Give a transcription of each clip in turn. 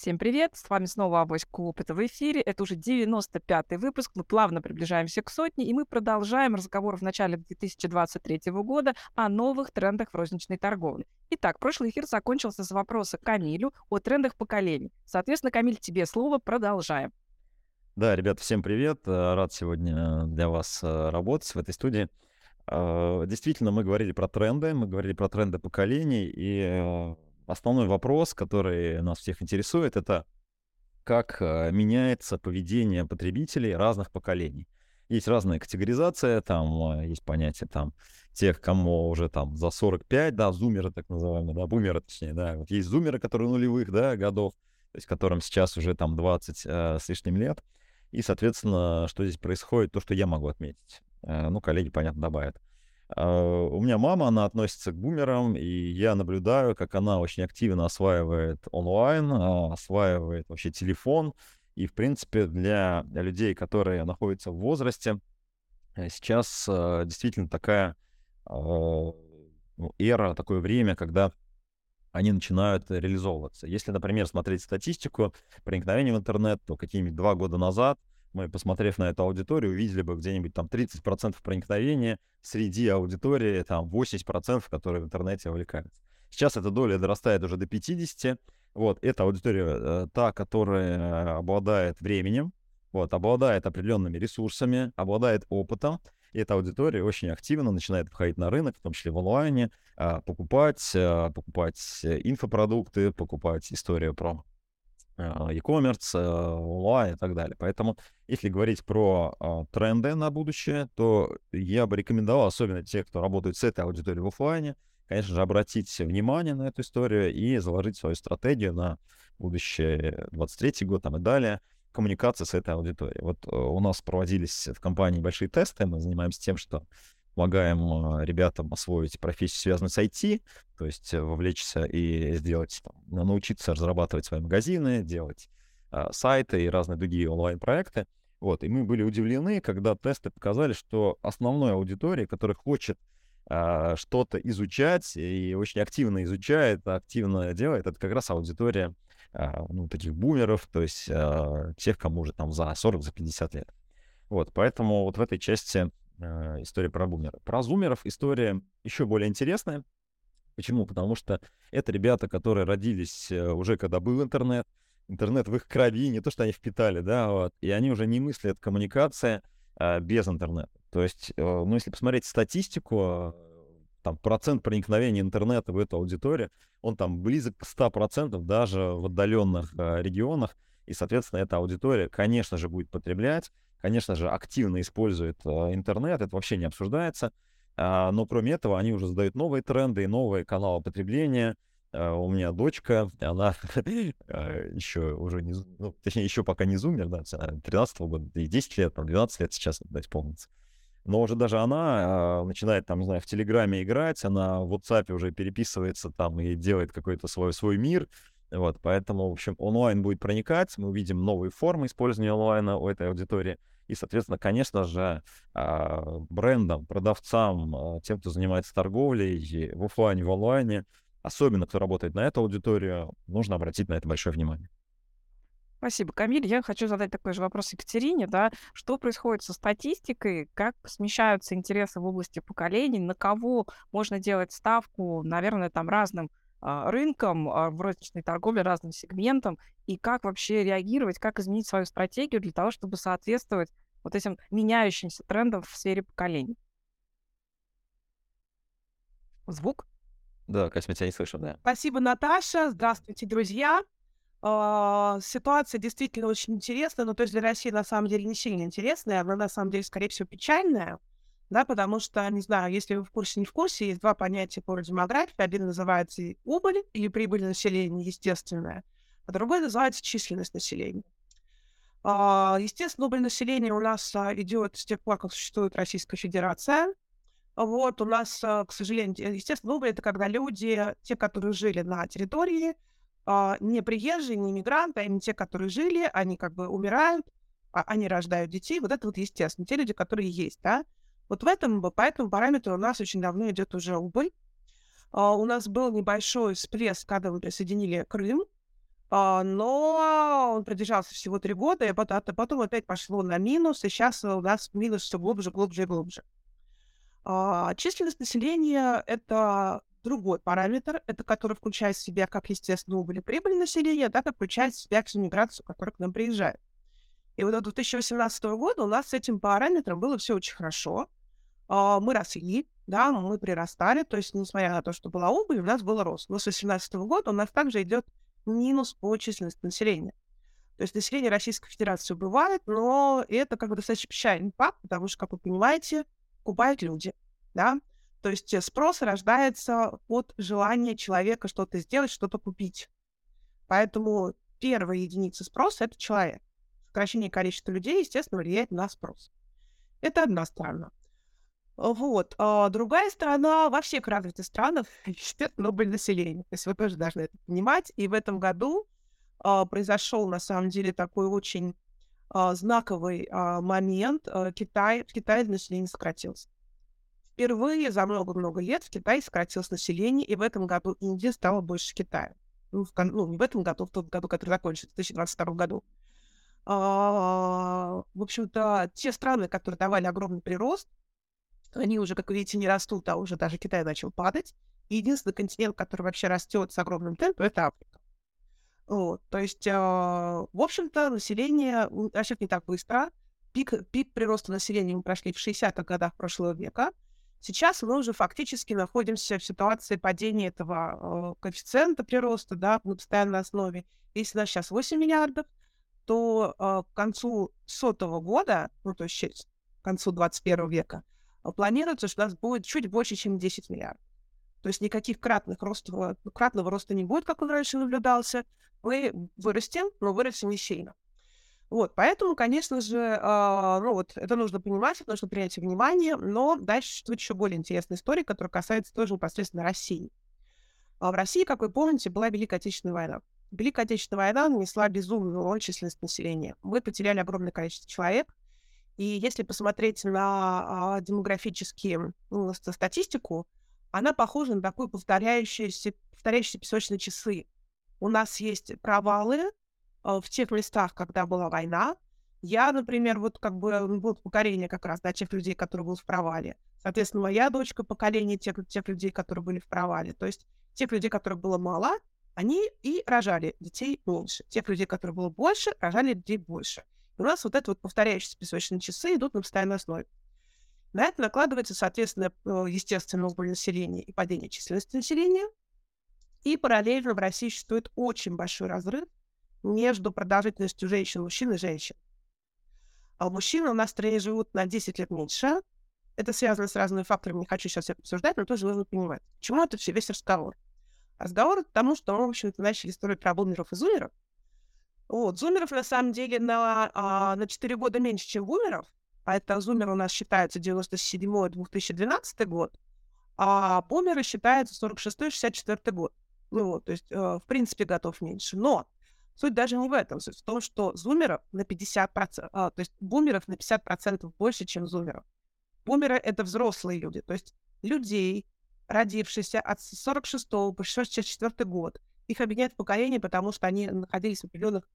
Всем привет! С вами снова Авось Клуб. Это в эфире. Это уже 95-й выпуск. Мы плавно приближаемся к сотне, и мы продолжаем разговор в начале 2023 года о новых трендах в розничной торговле. Итак, прошлый эфир закончился с вопроса Камилю о трендах поколений. Соответственно, Камиль, тебе слово. Продолжаем. Да, ребят, всем привет. Э, рад сегодня для вас э, работать в этой студии. Э, действительно, мы говорили про тренды, мы говорили про тренды поколений, и основной вопрос, который нас всех интересует, это как э, меняется поведение потребителей разных поколений. Есть разная категоризация, там э, есть понятие там тех, кому уже там за 45, да, зумеры так называемые, да, бумеры точнее, да, вот есть зумеры, которые нулевых, да, годов, то есть которым сейчас уже там 20 э, с лишним лет, и, соответственно, что здесь происходит, то, что я могу отметить. Э, ну, коллеги, понятно, добавят. А, у меня мама, она относится к бумерам, и я наблюдаю, как она очень активно осваивает онлайн, а, осваивает вообще телефон. И, в принципе, для, людей, которые находятся в возрасте, э, сейчас э, действительно такая а, ну, эра, такое время, когда они начинают реализовываться. Если, например, смотреть статистику проникновения в интернет, то какие-нибудь два года назад мы, посмотрев на эту аудиторию, увидели бы где-нибудь там 30% проникновения среди аудитории, там 80%, которые в интернете увлекаются. Сейчас эта доля дорастает уже до 50%. Вот, эта аудитория э, та, которая обладает временем, вот, обладает определенными ресурсами, обладает опытом, и эта аудитория очень активно начинает входить на рынок, в том числе в онлайне, э, покупать, э, покупать инфопродукты, покупать историю про а, e-commerce, онлайн и так далее. Поэтому, если говорить про а, тренды на будущее, то я бы рекомендовал, особенно те, кто работает с этой аудиторией в офлайне, конечно же, обратить внимание на эту историю и заложить свою стратегию на будущее 23 год там, и далее, коммуникации с этой аудиторией. Вот э, у нас проводились в компании большие тесты, мы занимаемся тем, что помогаем а, ребятам освоить профессию, связанную с IT, то есть э, вовлечься и сделать, там, научиться разрабатывать свои магазины, делать а, сайты и разные другие онлайн-проекты. Вот, и мы были удивлены, когда тесты показали, что основной аудитории, которая хочет а, что-то изучать и очень активно изучает, активно делает, это как раз аудитория а, ну, таких бумеров, то есть а, тех, кому уже там за 40, за 50 лет. Вот, поэтому вот в этой части э, история про бумеров. Про зумеров история еще более интересная. Почему? Потому что это ребята, которые родились э, уже когда был интернет, интернет в их крови, не то, что они впитали, да, вот, и они уже не мыслят коммуникация э, без интернета. То есть, э, ну, если посмотреть статистику, там, процент проникновения интернета в эту аудиторию, он там близок к 100% даже в отдаленных регионах, и, соответственно, эта аудитория, конечно же, будет потреблять, конечно же, активно использует э, интернет, это вообще не обсуждается. А, но кроме этого, они уже задают новые тренды и новые каналы потребления. А, у меня дочка, она а, еще уже не, ну, точнее, еще пока не зумер, да, 13 года, и 10 лет, там, 12 лет сейчас, да, исполнится. Но уже даже она начинает, там, не знаю, в Телеграме играть, она в WhatsApp уже переписывается там и делает какой-то свой, свой мир, вот, поэтому, в общем, онлайн будет проникать, мы увидим новые формы использования онлайна у этой аудитории. И, соответственно, конечно же, а, брендам, продавцам, а, тем, кто занимается торговлей в офлайне, в онлайне, особенно кто работает на эту аудиторию, нужно обратить на это большое внимание. Спасибо, Камиль. Я хочу задать такой же вопрос Екатерине, да, что происходит со статистикой, как смещаются интересы в области поколений, на кого можно делать ставку, наверное, там разным а, рынкам, а, в розничной торговле, разным сегментам, и как вообще реагировать, как изменить свою стратегию для того, чтобы соответствовать вот этим меняющимся трендам в сфере поколений. Звук? Да, Катя, тебя не слышу, да. Спасибо, Наташа. Здравствуйте, друзья. Uh, ситуация действительно очень интересная, но то есть для России на самом деле не сильно интересная, она на самом деле, скорее всего, печальная да, потому что, не знаю, если вы в курсе, не в курсе, есть два понятия по демографии. Один называется убыль или прибыль населения, естественная, а другой называется численность населения. А, естественно, убыль населения у нас а, идет с тех пор, как существует Российская Федерация. Вот, у нас, а, к сожалению, естественно, убыль — это когда люди, те, которые жили на территории, не приезжие, не иммигранты, а именно те, которые жили, они как бы умирают, они рождают детей. Вот это вот естественно, те люди, которые есть, да. Вот в этом, по этому параметру у нас очень давно идет уже убыль. Uh, у нас был небольшой всплеск, когда мы присоединили Крым. А, но он продержался всего три года, и потом, а потом опять пошло на минус, и сейчас у нас минус все глубже, глубже и глубже. А, численность населения — это другой параметр, это который включает в себя как, естественно, убыль и прибыль населения, так и включает в себя всю миграцию, которая к нам приезжает. И вот до 2018 года у нас с этим параметром было все очень хорошо. А, мы росли, да, мы прирастали, то есть, несмотря на то, что была убыль, у нас был рост. Но с 2018 года у нас также идет минус по численности населения. То есть население Российской Федерации убывает, но это как бы достаточно печальный факт, потому что, как вы понимаете, купают люди, да, то есть э, спрос рождается от желания человека что-то сделать, что-то купить. Поэтому первая единица спроса — это человек. Сокращение количества людей, естественно, влияет на спрос. Это одна сторона. Вот. А другая сторона, во всех развитых странах, естественно, были население. То есть вы тоже должны это понимать. И в этом году а, произошел, на самом деле, такой очень а, знаковый а, момент. А, Китай, в Китае население сократилось. Впервые за много-много лет в Китае сократилось население, и в этом году Индия стала больше Китая. Ну, в, ну, в этом году, в том году, который закончится, в 2022 году. А, в общем-то, те страны, которые давали огромный прирост, они уже, как вы видите, не растут, а уже даже Китай начал падать. И единственный континент, который вообще растет с огромным темпом, это Африка. Вот, то есть, э, в общем-то, население растет не так быстро. Пик, пик прироста населения мы прошли в 60-х годах прошлого века. Сейчас мы уже фактически находимся в ситуации падения этого э, коэффициента прироста да, на постоянной основе. Если у нас сейчас 8 миллиардов, то э, к концу сотого года, ну, то есть к концу 21 века, планируется, что у нас будет чуть больше, чем 10 миллиардов. То есть никаких кратных роста, кратного роста не будет, как он раньше наблюдался. Мы вырастем, но вырастем не сильно. Вот, поэтому, конечно же, э, ну вот, это нужно понимать, это нужно принять внимание, но дальше существует еще более интересная история, которая касается тоже непосредственно России. А в России, как вы помните, была Великая Отечественная война. Великая Отечественная война нанесла безумную численность населения. Мы потеряли огромное количество человек, и если посмотреть на а, демографические ну, статистику, она похожа на такую повторяющуюся, повторяющиеся песочные часы. У нас есть провалы а, в тех местах, когда была война. Я, например, вот как бы вот поколение как раз, да, тех людей, которые будут в провале. Соответственно, моя дочка поколение тех, тех людей, которые были в провале. То есть тех людей, которых было мало, они и рожали детей меньше. Тех людей, которых было больше, рожали детей больше у нас вот это вот повторяющиеся песочные часы идут на постоянной основе. На это накладывается, соответственно, э, естественно, убыль и падение численности населения. И параллельно в России существует очень большой разрыв между продолжительностью женщин, мужчин и женщин. А мужчины у нас в стране живут на 10 лет меньше. Это связано с разными факторами, не хочу сейчас это обсуждать, но тоже нужно понимать. Почему это все весь разговор? Разговор к тому, что мы, в общем-то, начали строить про бумеров и зумеров, вот, зумеров на самом деле на, а, на 4 года меньше, чем бумеров. А это зумер у нас считается 97-2012 год, а бумеры считаются 46-64 год. Ну вот, то есть, э, в принципе, готов меньше. Но суть даже не в этом. Суть в том, что зумеров на 50%, а, то есть бумеров на 50% больше, чем зумеров. Бумеры — это взрослые люди, то есть людей, родившихся от 46 по 64 год. Их объединяет поколение, потому что они находились в определенных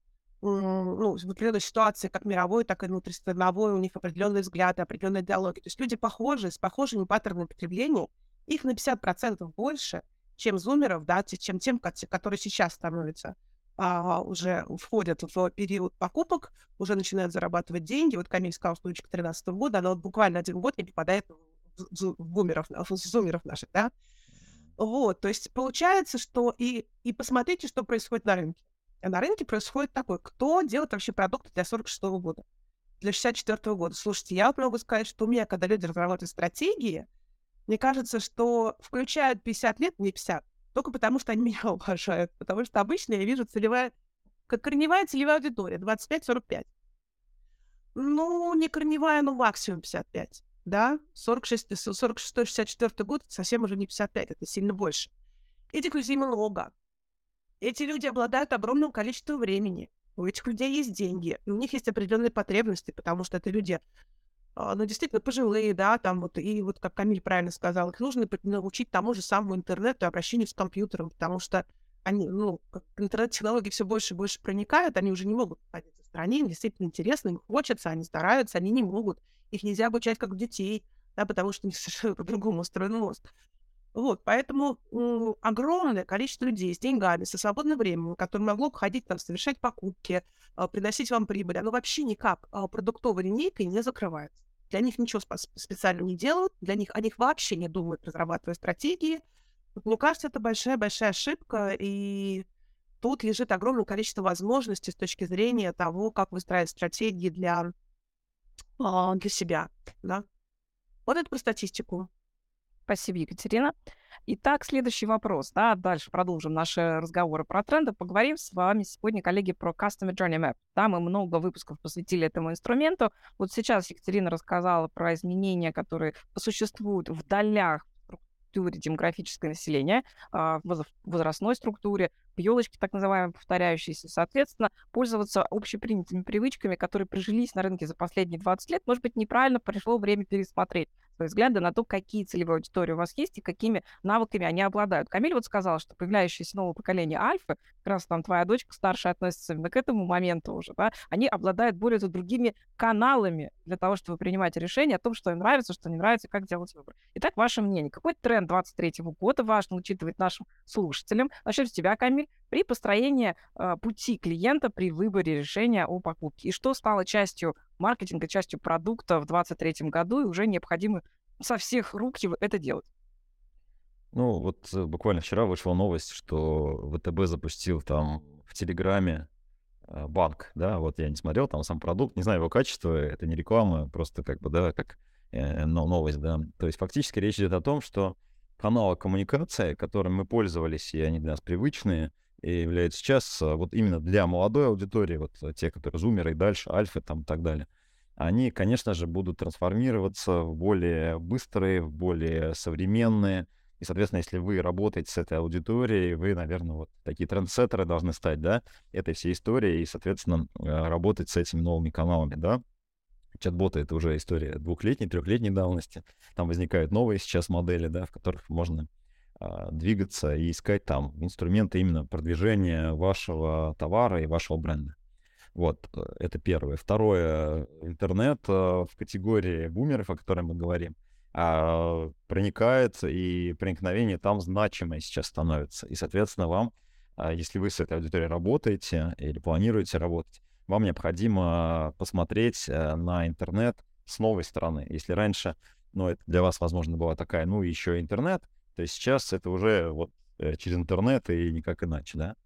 ну, в определенной ситуации, как мировой, так и внутристрановой, у них определенные взгляды, определенные диалоги. То есть люди похожи, с похожими паттернами потребления, их на 50% больше, чем зумеров, да, чем тем, которые сейчас становятся а, уже входят в период покупок, уже начинают зарабатывать деньги. Вот Камиль сказал, что учка 13 года, она вот буквально один год не попадает в, в бумеров, в зумеров наших, да. Вот, то есть получается, что и, и посмотрите, что происходит на рынке на рынке происходит такое, кто делает вообще продукты для 46 -го года, для 64 -го года. Слушайте, я вот могу сказать, что у меня, когда люди разрабатывают стратегии, мне кажется, что включают 50 лет, не 50, только потому что они меня уважают. Потому что обычно я вижу целевая, как корневая целевая аудитория, 25-45. Ну, не корневая, но максимум 55. Да, 46-64 год совсем уже не 55, это сильно больше. Этих людей много. Эти люди обладают огромным количеством времени. У этих людей есть деньги, и у них есть определенные потребности, потому что это люди, а, ну, действительно, пожилые, да, там вот, и вот, как Камиль правильно сказал, их нужно научить тому же самому интернету и обращению с компьютером, потому что они, ну, интернет-технологии все больше и больше проникают, они уже не могут находиться в стране, им действительно интересно, им хочется, они стараются, они не могут. Их нельзя обучать как детей, да, потому что они совершенно по-другому устроен мозг. Вот, поэтому м, огромное количество людей с деньгами, со свободным временем, которое могло бы ходить там, совершать покупки, а, приносить вам прибыль, оно вообще никак а, продуктовой линейкой не закрывается. Для них ничего специально не делают, для них, о них вообще не думают, разрабатывая стратегии. Вот, мне кажется, это большая-большая ошибка, и тут лежит огромное количество возможностей с точки зрения того, как выстраивать стратегии для, а, для себя. Да? Вот это про статистику. Спасибо, Екатерина. Итак, следующий вопрос. Да, дальше продолжим наши разговоры про тренды. Поговорим с вами сегодня, коллеги, про Customer Journey Map. Да, мы много выпусков посвятили этому инструменту. Вот сейчас Екатерина рассказала про изменения, которые существуют в долях структуре демографического населения, а, в возрастной структуре, в елочке так называемые повторяющиеся, соответственно, пользоваться общепринятыми привычками, которые прижились на рынке за последние 20 лет, может быть, неправильно пришло время пересмотреть свои взгляды на то, какие целевые аудитории у вас есть и какими навыками они обладают. Камиль вот сказал, что появляющееся новое поколение альфа, как раз там твоя дочка старшая относится именно к этому моменту уже, да, они обладают более другими каналами для того, чтобы принимать решения о том, что им нравится, что не нравится, как делать выбор. Итак, ваше мнение. Какой тренд 23 года важно учитывать нашим слушателям? Начнем с тебя, Камиль при построении э, пути клиента при выборе решения о покупке. И что стало частью маркетинга, частью продукта в 2023 году, и уже необходимо со всех рук это делать. Ну, вот э, буквально вчера вышла новость, что ВТБ запустил там в Телеграме э, банк, да, вот я не смотрел там сам продукт, не знаю его качество, это не реклама, просто как бы, да, как э, новость, да. То есть фактически речь идет о том, что каналы коммуникации, которым мы пользовались, и они для нас привычные, и являются сейчас а, вот именно для молодой аудитории, вот а, те, которые зумеры и дальше, альфы там и так далее, они, конечно же, будут трансформироваться в более быстрые, в более современные. И, соответственно, если вы работаете с этой аудиторией, вы, наверное, вот такие трендсеттеры должны стать, да, этой всей истории и, соответственно, а, работать с этими новыми каналами, да. Чат-боты — это уже история двухлетней, трехлетней давности. Там возникают новые сейчас модели, да, в которых можно двигаться и искать там инструменты именно продвижения вашего товара и вашего бренда. Вот, э, это первое. Второе, интернет э, в категории бумеров, о которой мы говорим, а, проникает, и проникновение там значимое сейчас становится. И, соответственно, вам, а, если вы с этой аудиторией работаете или планируете работать, вам необходимо посмотреть э, на интернет с новой стороны. Если раньше, ну, это для вас, возможно, была такая, ну, еще интернет, то есть сейчас это уже вот э, через интернет и никак иначе, да.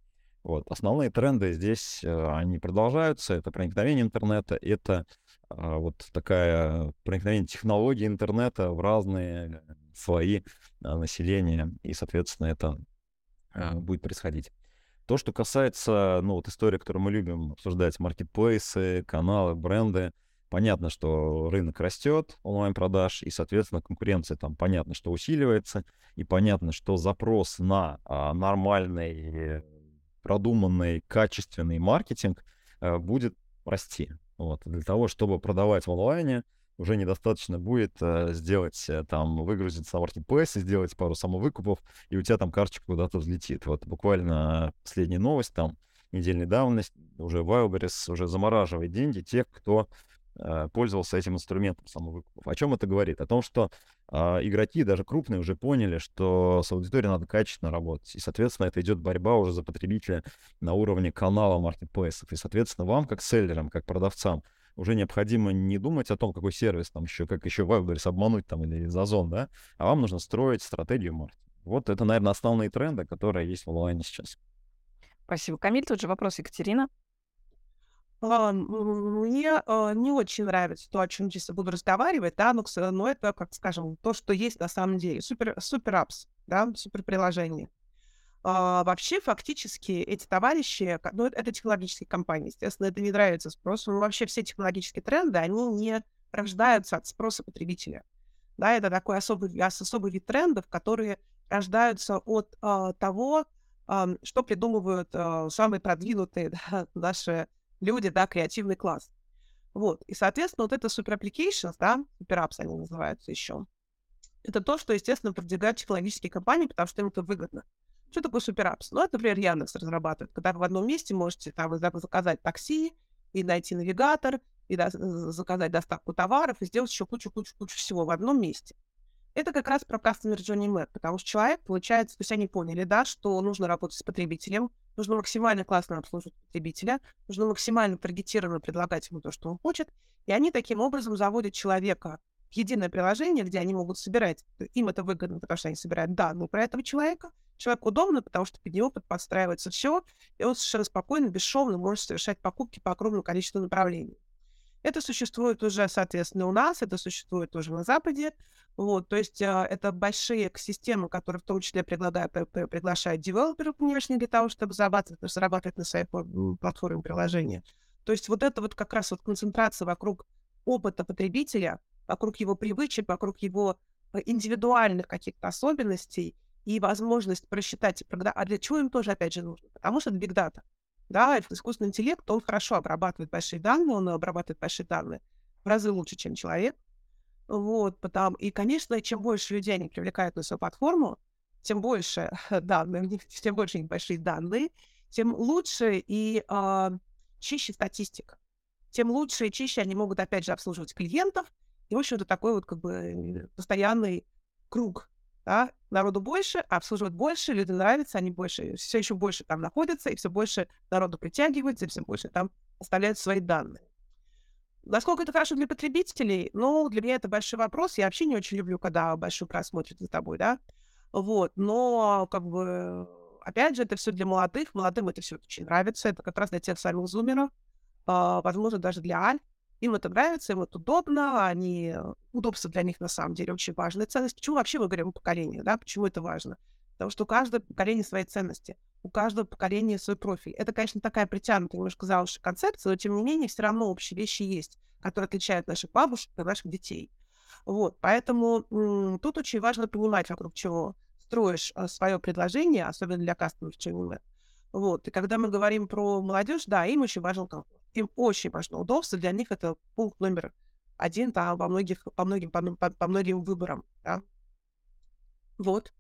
Вот. Основные тренды здесь, э, они продолжаются. Это проникновение интернета, это а, вот такая проникновение технологий интернета в разные слои а, населения, и, соответственно, это а, будет происходить. То, что касается, ну, вот истории, которую мы любим обсуждать, маркетплейсы, каналы, бренды, Понятно, что рынок растет онлайн-продаж, и, соответственно, конкуренция там понятно, что усиливается, и понятно, что запрос на а, нормальный, продуманный, качественный маркетинг а, будет расти. Вот. Для того, чтобы продавать в онлайне, уже недостаточно будет а, сделать, а, там, выгрузиться на маркетплейс, сделать пару самовыкупов, и у тебя там карточка куда-то взлетит. Вот буквально последняя новость, там, недельной давности, уже Wildberries уже замораживает деньги тех, кто Э, пользовался этим инструментом самовыкупов. О чем это говорит? О том, что э, игроки, даже крупные, уже поняли, что с аудиторией надо качественно работать. И, соответственно, это идет борьба уже за потребителя на уровне канала маркетплейсов. И, соответственно, вам, как селлерам, как продавцам, уже необходимо не думать о том, какой сервис там еще, как еще Wildberries обмануть там или Зазон, да, а вам нужно строить стратегию маркетинга. Вот это, наверное, основные тренды, которые есть в онлайне сейчас. Спасибо. Камиль, тут же вопрос Екатерина. А, мне, а, не очень нравится то, о чем здесь буду разговаривать, да, но, но это, как скажем, то, что есть на самом деле. Супер, супер апс, да, супер приложение. А, вообще, фактически, эти товарищи, ну, это технологические компании, естественно, это не нравится спросу, но вообще все технологические тренды, они не рождаются от спроса потребителя. Да, это такой особый, особый вид трендов, которые рождаются от а, того, а, что придумывают а, самые продвинутые да, наши люди, да, креативный класс. Вот. И, соответственно, вот это super applications, да, super apps они называются еще, это то, что, естественно, продвигают технологические компании, потому что им это выгодно. Что такое суперапс? Ну, это, например, Яндекс разрабатывает, когда вы в одном месте можете там заказать такси, и найти навигатор, и до, заказать доставку товаров, и сделать еще кучу-кучу-кучу всего в одном месте. Это как раз про Customer Journey Map, потому что человек, получается, то есть они поняли, да, что нужно работать с потребителем, нужно максимально классно обслуживать потребителя, нужно максимально таргетированно предлагать ему то, что он хочет, и они таким образом заводят человека в единое приложение, где они могут собирать, им это выгодно, потому что они собирают данные про этого человека, человеку удобно, потому что под него подстраивается все, и он совершенно спокойно, бесшовно может совершать покупки по огромному количеству направлений. Это существует уже, соответственно, у нас, это существует тоже на Западе. Вот, то есть а, это большие экосистемы, которые в том числе предлагают, приглашают девелоперов внешне для того, чтобы зарабатывать, зарабатывать на своей платформе приложения. То есть вот это вот как раз вот концентрация вокруг опыта потребителя, вокруг его привычек, вокруг его э, индивидуальных каких-то особенностей и возможность просчитать, а для чего им тоже, опять же, нужно? Потому что это big Да, искусственный интеллект, он хорошо обрабатывает большие данные, он обрабатывает большие данные в разы лучше, чем человек. Вот, потому, и, конечно, чем больше людей они привлекают на свою платформу, тем больше данных, тем больше у них большие данные, тем лучше и э, чище статистика. Тем лучше и чище они могут, опять же, обслуживать клиентов. И, в общем, это такой вот как бы постоянный круг да, народу больше, а обслуживают больше, люди нравятся, они больше, все еще больше там находятся, и все больше народу притягивается, и все больше там оставляют свои данные. Насколько это хорошо для потребителей? Ну, для меня это большой вопрос. Я вообще не очень люблю, когда большой просмотр за тобой, да. Вот, но как бы, опять же, это все для молодых. Молодым это все очень нравится. Это как раз для тех самых зумеров. А, возможно, даже для аль. Им это нравится, им это удобно, они... Удобство для них, на самом деле, очень важная ценность. Почему вообще мы говорим о поколении, да? Почему это важно? Потому что у каждого поколения свои ценности, у каждого поколения свой профиль. Это, конечно, такая притянутая немножко за уши концепция, но, тем не менее, все равно общие вещи есть, которые отличают наших бабушек от наших детей. Вот, поэтому м- тут очень важно понимать, вокруг чего строишь а, свое предложение, особенно для кастомных чего Вот, и когда мы говорим про молодежь, да, им очень важен комфорт им очень важно удобство, для них это пункт номер один да, по, многих, по, многим, по, по, по многим выборам. Да. Вот.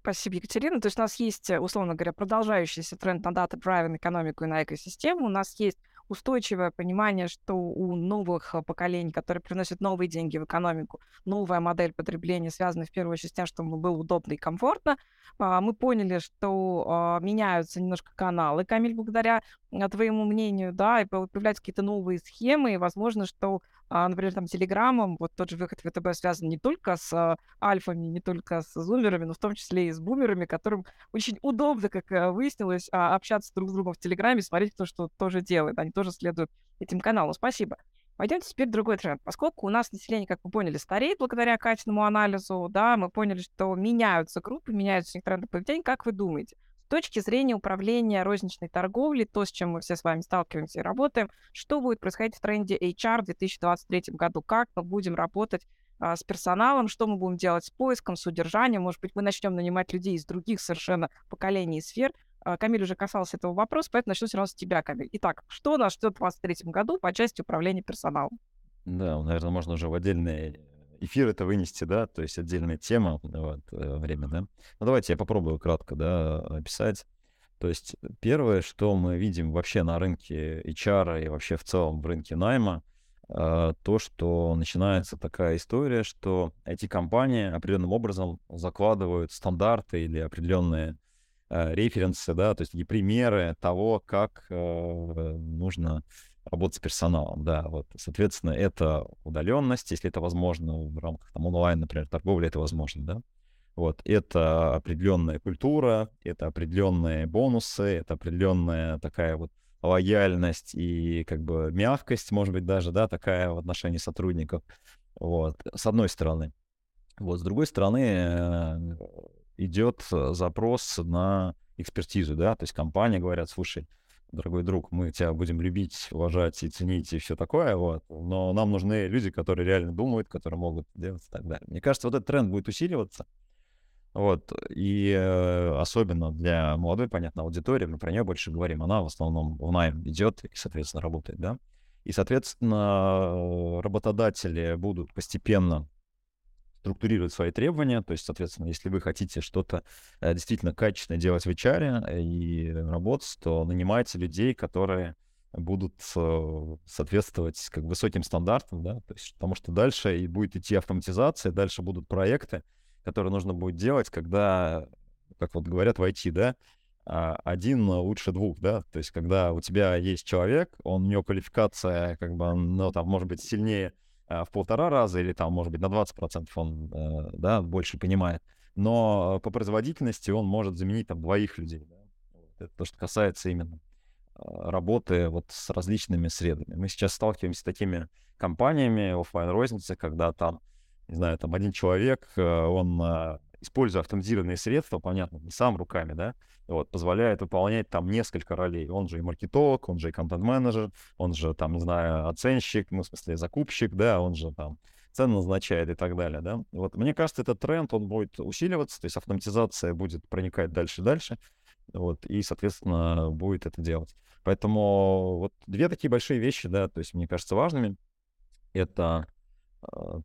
Спасибо, Екатерина. То есть у нас есть, условно говоря, продолжающийся тренд на дата-драйвен экономику и на экосистему. У нас есть устойчивое понимание, что у новых поколений, которые приносят новые деньги в экономику, новая модель потребления связана в первую очередь с тем, чтобы было удобно и комфортно. А, мы поняли, что а, меняются немножко каналы, Камиль, благодаря а, твоему мнению, да, и появляются какие-то новые схемы, и возможно, что например, там, Телеграмом, вот тот же выход ВТБ связан не только с альфами, не только с зумерами, но в том числе и с бумерами, которым очень удобно, как выяснилось, общаться друг с другом в Телеграме, смотреть, кто что тоже делает. Они тоже следуют этим каналам. Спасибо. Пойдемте теперь в другой тренд. Поскольку у нас население, как вы поняли, стареет благодаря качественному анализу, да, мы поняли, что меняются группы, меняются их тренды поведения. Как вы думаете, точки зрения управления розничной торговлей, то, с чем мы все с вами сталкиваемся и работаем, что будет происходить в тренде HR в 2023 году? Как мы будем работать а, с персоналом, что мы будем делать с поиском, с удержанием? Может быть, мы начнем нанимать людей из других совершенно поколений и сфер? А, Камиль уже касался этого вопроса, поэтому начну все равно с тебя, Камиль. Итак, что нас ждет в 2023 году по части управления персоналом? Да, наверное, можно уже в отдельный эфир это вынести, да, то есть отдельная тема, вот, э, время, да. Ну, давайте я попробую кратко, да, описать. То есть первое, что мы видим вообще на рынке HR и вообще в целом в рынке найма, а, то, что начинается такая история, что эти компании определенным образом закладывают стандарты или определенные э, референсы, да, то есть такие примеры того, как э, нужно работать с персоналом, да, вот, соответственно, это удаленность, если это возможно в рамках там онлайн, например, торговли, это возможно, да, вот, это определенная культура, это определенные бонусы, это определенная такая вот лояльность и как бы мягкость, может быть, даже, да, такая в отношении сотрудников, вот, с одной стороны. Вот, с другой стороны, э, идет запрос на экспертизу, да, то есть компания говорят, слушай, дорогой друг, мы тебя будем любить, уважать и ценить и все такое, вот, но нам нужны люди, которые реально думают, которые могут делать и так далее. Мне кажется, вот этот тренд будет усиливаться, вот, и э, особенно для молодой, понятно, аудитории, мы про нее больше говорим, она в основном в найм идет и, соответственно, работает, да, и, соответственно, работодатели будут постепенно структурировать свои требования. То есть, соответственно, если вы хотите что-то э, действительно качественно делать в HR э, и работать, то нанимайте людей, которые будут э, соответствовать как высоким стандартам, да, то есть, потому что дальше и будет идти автоматизация, дальше будут проекты, которые нужно будет делать, когда, как вот говорят в IT, да, а, один лучше двух, да, то есть когда у тебя есть человек, он, у него квалификация как бы, ну, там, может быть, сильнее в полтора раза или там, может быть, на 20% он, э, да, больше понимает, но по производительности он может заменить там двоих людей, да? это то, что касается именно а, работы вот с различными средами. Мы сейчас сталкиваемся с такими компаниями офлайн розницы, когда там, не знаю, там один человек, э, он используя автоматизированные средства, понятно, не сам руками, да, вот, позволяет выполнять там несколько ролей. Он же и маркетолог, он же и контент-менеджер, он же там, не знаю, оценщик, ну, в смысле, закупщик, да, он же там цены назначает и так далее, да. Вот, мне кажется, этот тренд, он будет усиливаться, то есть автоматизация будет проникать дальше и дальше, вот, и, соответственно, будет это делать. Поэтому вот две такие большие вещи, да, то есть мне кажется важными. Это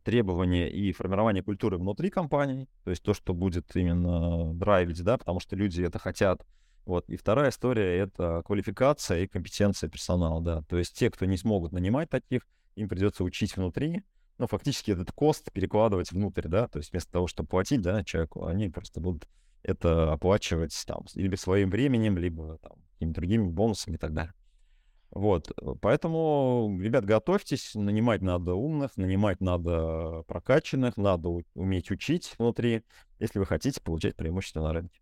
требования и формирование культуры внутри компании, то есть то, что будет именно драйвить, да, потому что люди это хотят. Вот. И вторая история — это квалификация и компетенция персонала, да. То есть те, кто не смогут нанимать таких, им придется учить внутри, ну, фактически этот кост перекладывать внутрь, да, то есть вместо того, чтобы платить, да, человеку, они просто будут это оплачивать там либо своим временем, либо там какими-то другими бонусами и так далее. Вот, э, поэтому, ребят, готовьтесь, нанимать надо умных, нанимать надо прокачанных, надо уметь учить внутри, если вы хотите получать преимущество на рынке.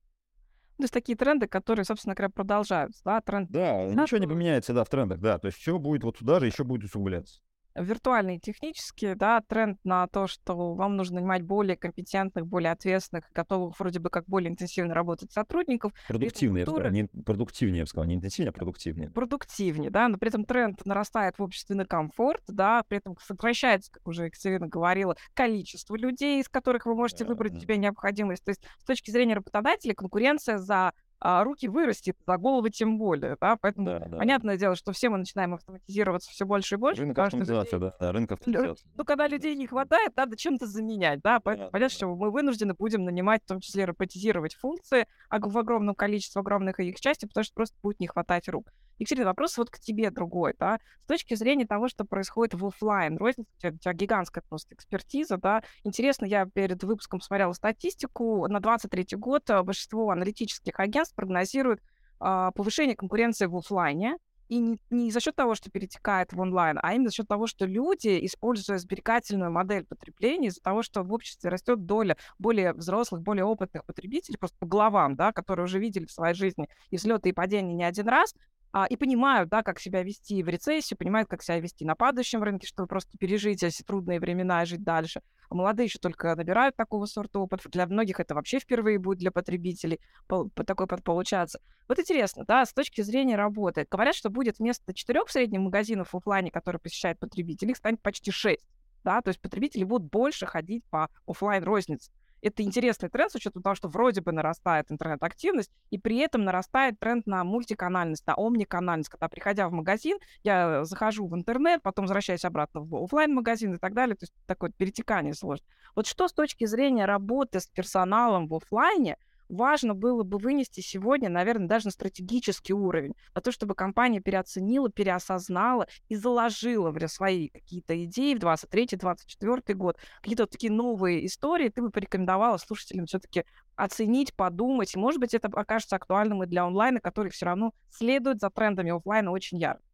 То есть такие тренды, которые, собственно говоря, продолжаются, да, тренд. Да, ничего не поменяется, да, в трендах, да, то есть все будет вот туда же, еще будет усугубляться виртуальные технические, да, тренд на то, что вам нужно нанимать более компетентных, более ответственных, готовых вроде бы как более интенсивно работать сотрудников. Продуктивнее, сказал, не, продуктивнее, я бы сказал, не интенсивнее, а продуктивнее. Продуктивнее, да, но при этом тренд нарастает в обществе на комфорт, да, при этом сокращается, как уже Екатерина говорила, количество людей, из которых вы можете выбрать себе необходимость. То есть с точки зрения работодателя конкуренция за а руки вырастет, за головы тем более, да, поэтому да, да. понятное дело, что все мы начинаем автоматизироваться все больше и больше. Рынок автоматизации, людей... да, да, рынок автоматизации. Ну, когда людей не хватает, надо чем-то заменять, да, поэтому да, понятно, да. что мы вынуждены будем нанимать, в том числе роботизировать функции в огромном количестве, огромных их частей, потому что просто будет не хватать рук. Екатерина, вопрос вот к тебе другой, да, с точки зрения того, что происходит в офлайн, розница, у тебя, гигантская просто экспертиза, да, интересно, я перед выпуском смотрела статистику, на 23 год э, большинство аналитических агентств прогнозируют а, повышение конкуренции в офлайне, и не, не за счет того, что перетекает в онлайн, а именно за счет того, что люди, используя сберегательную модель потребления, из-за того, что в обществе растет доля более взрослых, более опытных потребителей, просто по головам, да, которые уже видели в своей жизни и взлеты и падения не один раз, а, и понимают, да, как себя вести в рецессию, понимают, как себя вести на падающем рынке, чтобы просто пережить эти трудные времена и жить дальше. А молодые еще только набирают такого сорта опыт. Для многих это вообще впервые будет для потребителей по, по такой опыт получаться. Вот интересно, да, с точки зрения работы. Говорят, что будет вместо четырех средних магазинов в офлайне, которые посещают потребители, их станет почти шесть. Да, то есть потребители будут больше ходить по офлайн рознице это интересный тренд с учетом того, что вроде бы нарастает интернет-активность, и при этом нарастает тренд на мультиканальность, на омниканальность, когда, приходя в магазин, я захожу в интернет, потом возвращаюсь обратно в офлайн магазин и так далее, то есть такое перетекание сложно. Вот что с точки зрения работы с персоналом в офлайне важно было бы вынести сегодня, наверное, даже на стратегический уровень, на то, чтобы компания переоценила, переосознала и заложила в свои какие-то идеи в 23-24 год, какие-то вот такие новые истории, ты бы порекомендовала слушателям все-таки оценить, подумать, и, может быть, это окажется актуальным и для онлайна, который все равно следует за трендами офлайна очень ярко.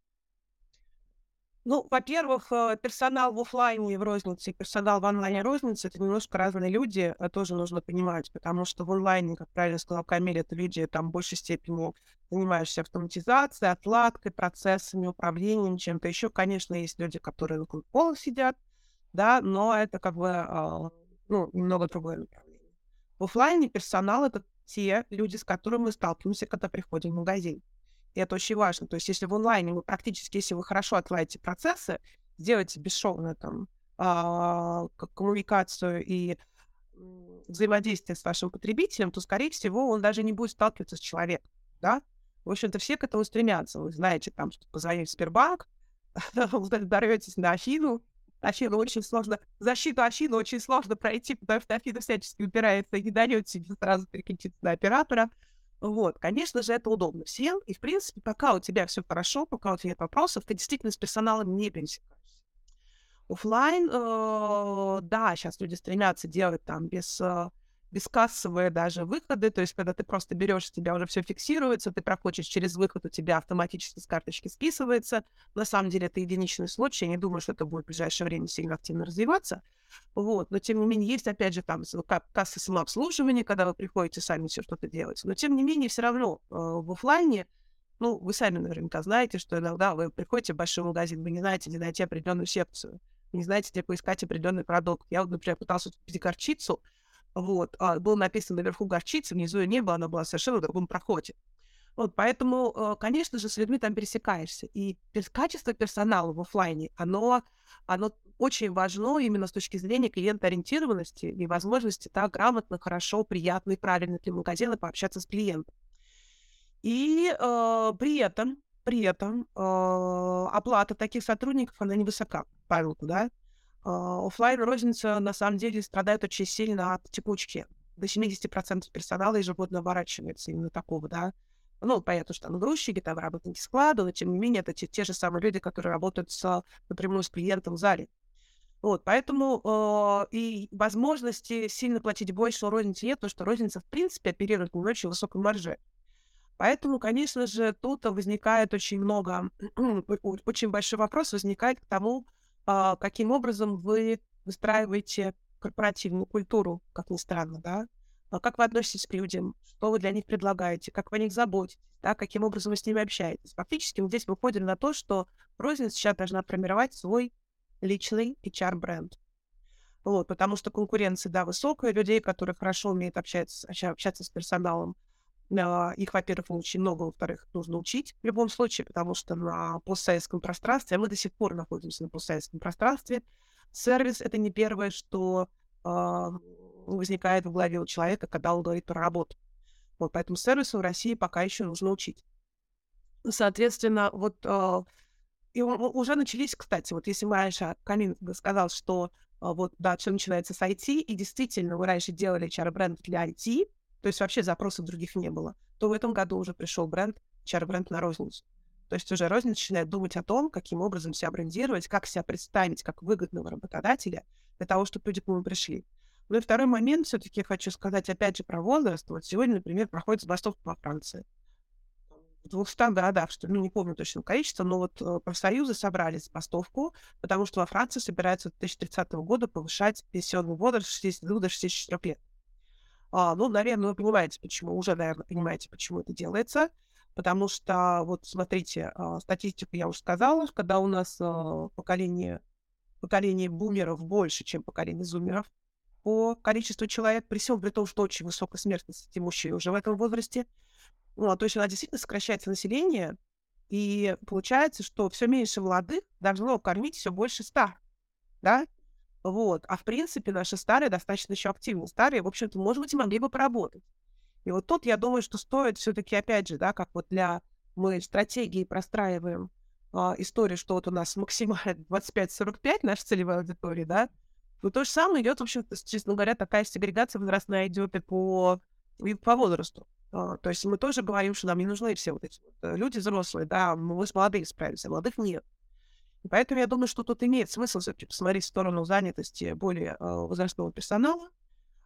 Ну, во-первых, э, персонал в офлайне в рознице и персонал в онлайне рознице — это немножко разные люди, а тоже нужно понимать, потому что в онлайне, как правильно сказал Камиль, это люди там в большей степени занимаешься автоматизацией, отладкой, процессами, управлением, чем-то еще. Конечно, есть люди, которые на пола сидят, да, но это как бы, а, ну, немного другое направление. В офлайне персонал — это те люди, с которыми мы сталкиваемся, когда приходим в магазин. И это очень важно. То есть если в онлайне вы практически, если вы хорошо отладите процессы, сделаете бесшовную там а, коммуникацию и взаимодействие с вашим потребителем, то, скорее всего, он даже не будет сталкиваться с человеком, да? В общем-то, все к этому стремятся. Вы знаете, там, что позвонить в Сбербанк, вы дорветесь на Афину, Афину очень сложно, защиту Афины очень сложно пройти, потому что Афина всячески упирается и не дает себе сразу переключиться на оператора. Вот, конечно же, это удобно всем, и, в принципе, пока у тебя все хорошо, пока у тебя нет вопросов, ты действительно с персоналом не пересекаешься. Оффлайн, э, да, сейчас люди стремятся делать там без э, бескассовые даже выходы, то есть когда ты просто берешь, у тебя уже все фиксируется, ты проходишь через выход, у тебя автоматически с карточки списывается. На самом деле это единичный случай, я не думаю, что это будет в ближайшее время сильно активно развиваться. Вот. Но тем не менее есть, опять же, там кассы самообслуживания, когда вы приходите сами все что-то делать. Но тем не менее все равно э, в офлайне ну, вы сами наверняка знаете, что иногда вы приходите в большой магазин, вы не знаете, где найти определенную секцию, не знаете, где поискать определенный продукт. Я вот, например, пытался купить горчицу, вот, а, было написано наверху горчица, внизу ее не было, она была совершенно в другом проходе. Вот, поэтому, э, конечно же, с людьми там пересекаешься. И качество персонала в офлайне, оно, оно очень важно именно с точки зрения клиентоориентированности и возможности так грамотно, хорошо, приятно и правильно для магазина пообщаться с клиентом. И э, при этом, при этом э, оплата таких сотрудников, она невысока, Павел, да? А, офлайн розница на самом деле страдает очень сильно от текучки. До 70% персонала ежегодно оборачивается именно такого, да. Ну, понятно, что там грузчики, там работники склада, но тем не менее это те, те же самые люди, которые работают с, напрямую с клиентом в зале. Вот, поэтому э, и возможности сильно платить больше у розницы нет, потому что розница, в принципе, оперирует не очень высокой марже. Поэтому, конечно же, тут возникает очень много, очень большой вопрос возникает к тому, каким образом вы выстраиваете корпоративную культуру, как ни странно, да, а как вы относитесь к людям, что вы для них предлагаете, как вы о них заботитесь, да, каким образом вы с ними общаетесь. Фактически мы здесь выходим на то, что розница сейчас должна формировать свой личный HR-бренд. Вот, потому что конкуренция, да, высокая, людей, которые хорошо умеют общаться, общаться с персоналом, а, их, во-первых, очень много, во-вторых, нужно учить в любом случае, потому что на постсоветском пространстве, а мы до сих пор находимся на постсоветском пространстве, сервис — это не первое, что э, возникает в голове у человека, когда он говорит про работу. Вот, поэтому сервису в России пока еще нужно учить. Соответственно, вот э, и уже начались, кстати, вот если Майша Камин сказал, что э, вот, да, все начинается с IT, и действительно, вы раньше делали HR-бренд для IT, то есть вообще запросов других не было, то в этом году уже пришел бренд, чар-бренд на розницу. То есть уже розница начинает думать о том, каким образом себя брендировать, как себя представить как выгодного работодателя для того, чтобы люди к нему пришли. Ну и второй момент, все-таки хочу сказать опять же про возраст. Вот сегодня, например, проходит забастовка во Франции. В 200 городах, что ну, не помню точно количество, но вот э, профсоюзы собрали забастовку, потому что во Франции собираются с 2030 года повышать пенсионный возраст с 62 до 64 лет. А, ну, наверное, вы понимаете, почему, уже, наверное, понимаете, почему это делается. Потому что, вот смотрите, а, статистику я уже сказала, когда у нас а, поколение, поколение бумеров больше, чем поколение зумеров по количеству человек, при всем при том, что очень высокая смертность среди мужчин уже в этом возрасте. Ну, а то есть она действительно сокращается население, и получается, что все меньше молодых должно кормить все больше ста, да? Вот. А в принципе наши старые достаточно еще активны. Старые, в общем-то, может быть, могли бы поработать. И вот тут я думаю, что стоит все-таки, опять же, да, как вот для мы стратегии простраиваем а, историю, что вот у нас максимально 25-45 наша целевая аудитория, да, ну то же самое идет, в общем-то, честно говоря, такая сегрегация возрастная идет и по, и по возрасту. А, то есть мы тоже говорим, что нам не нужны все вот эти вот э, люди взрослые, да, мы с молодыми справимся, а молодых нет. Поэтому я думаю, что тут имеет смысл все-таки посмотреть в сторону занятости более э, возрастного персонала.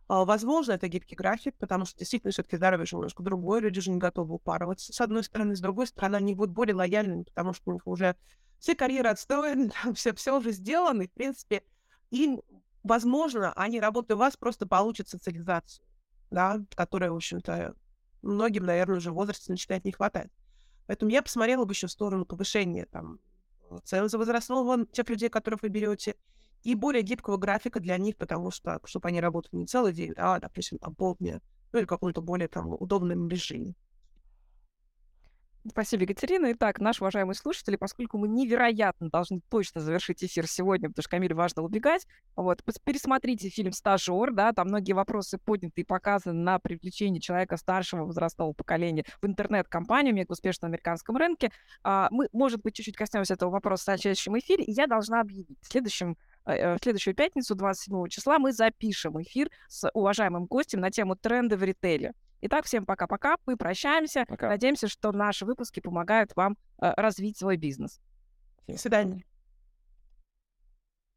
Э, возможно, это гибкий график, потому что действительно все-таки здоровье же немножко другое, люди же не готовы упарываться. С одной стороны, с другой стороны, они будут более лояльными, потому что у них уже все карьеры отстроены, все, все уже сделано, и, в принципе, им, возможно, они, работая у вас, просто получат социализацию, да, которая, в общем-то, многим, наверное, уже в возрасте начинает не хватать. Поэтому я посмотрела бы еще в сторону повышения там возрастного тех людей, которых вы берете, и более гибкого графика для них, потому что, чтобы они работали не целый день, а, допустим, там полдня, ну или каком-то более там удобном режиме. Спасибо, Екатерина. Итак, наши уважаемые слушатели, поскольку мы невероятно должны точно завершить эфир сегодня, потому что Камиле важно убегать, вот, пересмотрите фильм «Стажер», да, там многие вопросы подняты и показаны на привлечение человека старшего возрастного поколения в интернет-компанию мега успешном американском рынке. А, мы, может быть, чуть-чуть коснемся этого вопроса в следующем эфире, и я должна объявить. В следующем э, в следующую пятницу, 27 числа, мы запишем эфир с уважаемым гостем на тему тренды в ритейле. Итак, всем пока-пока, мы прощаемся. Пока. Надеемся, что наши выпуски помогают вам э, развить свой бизнес. До свидания.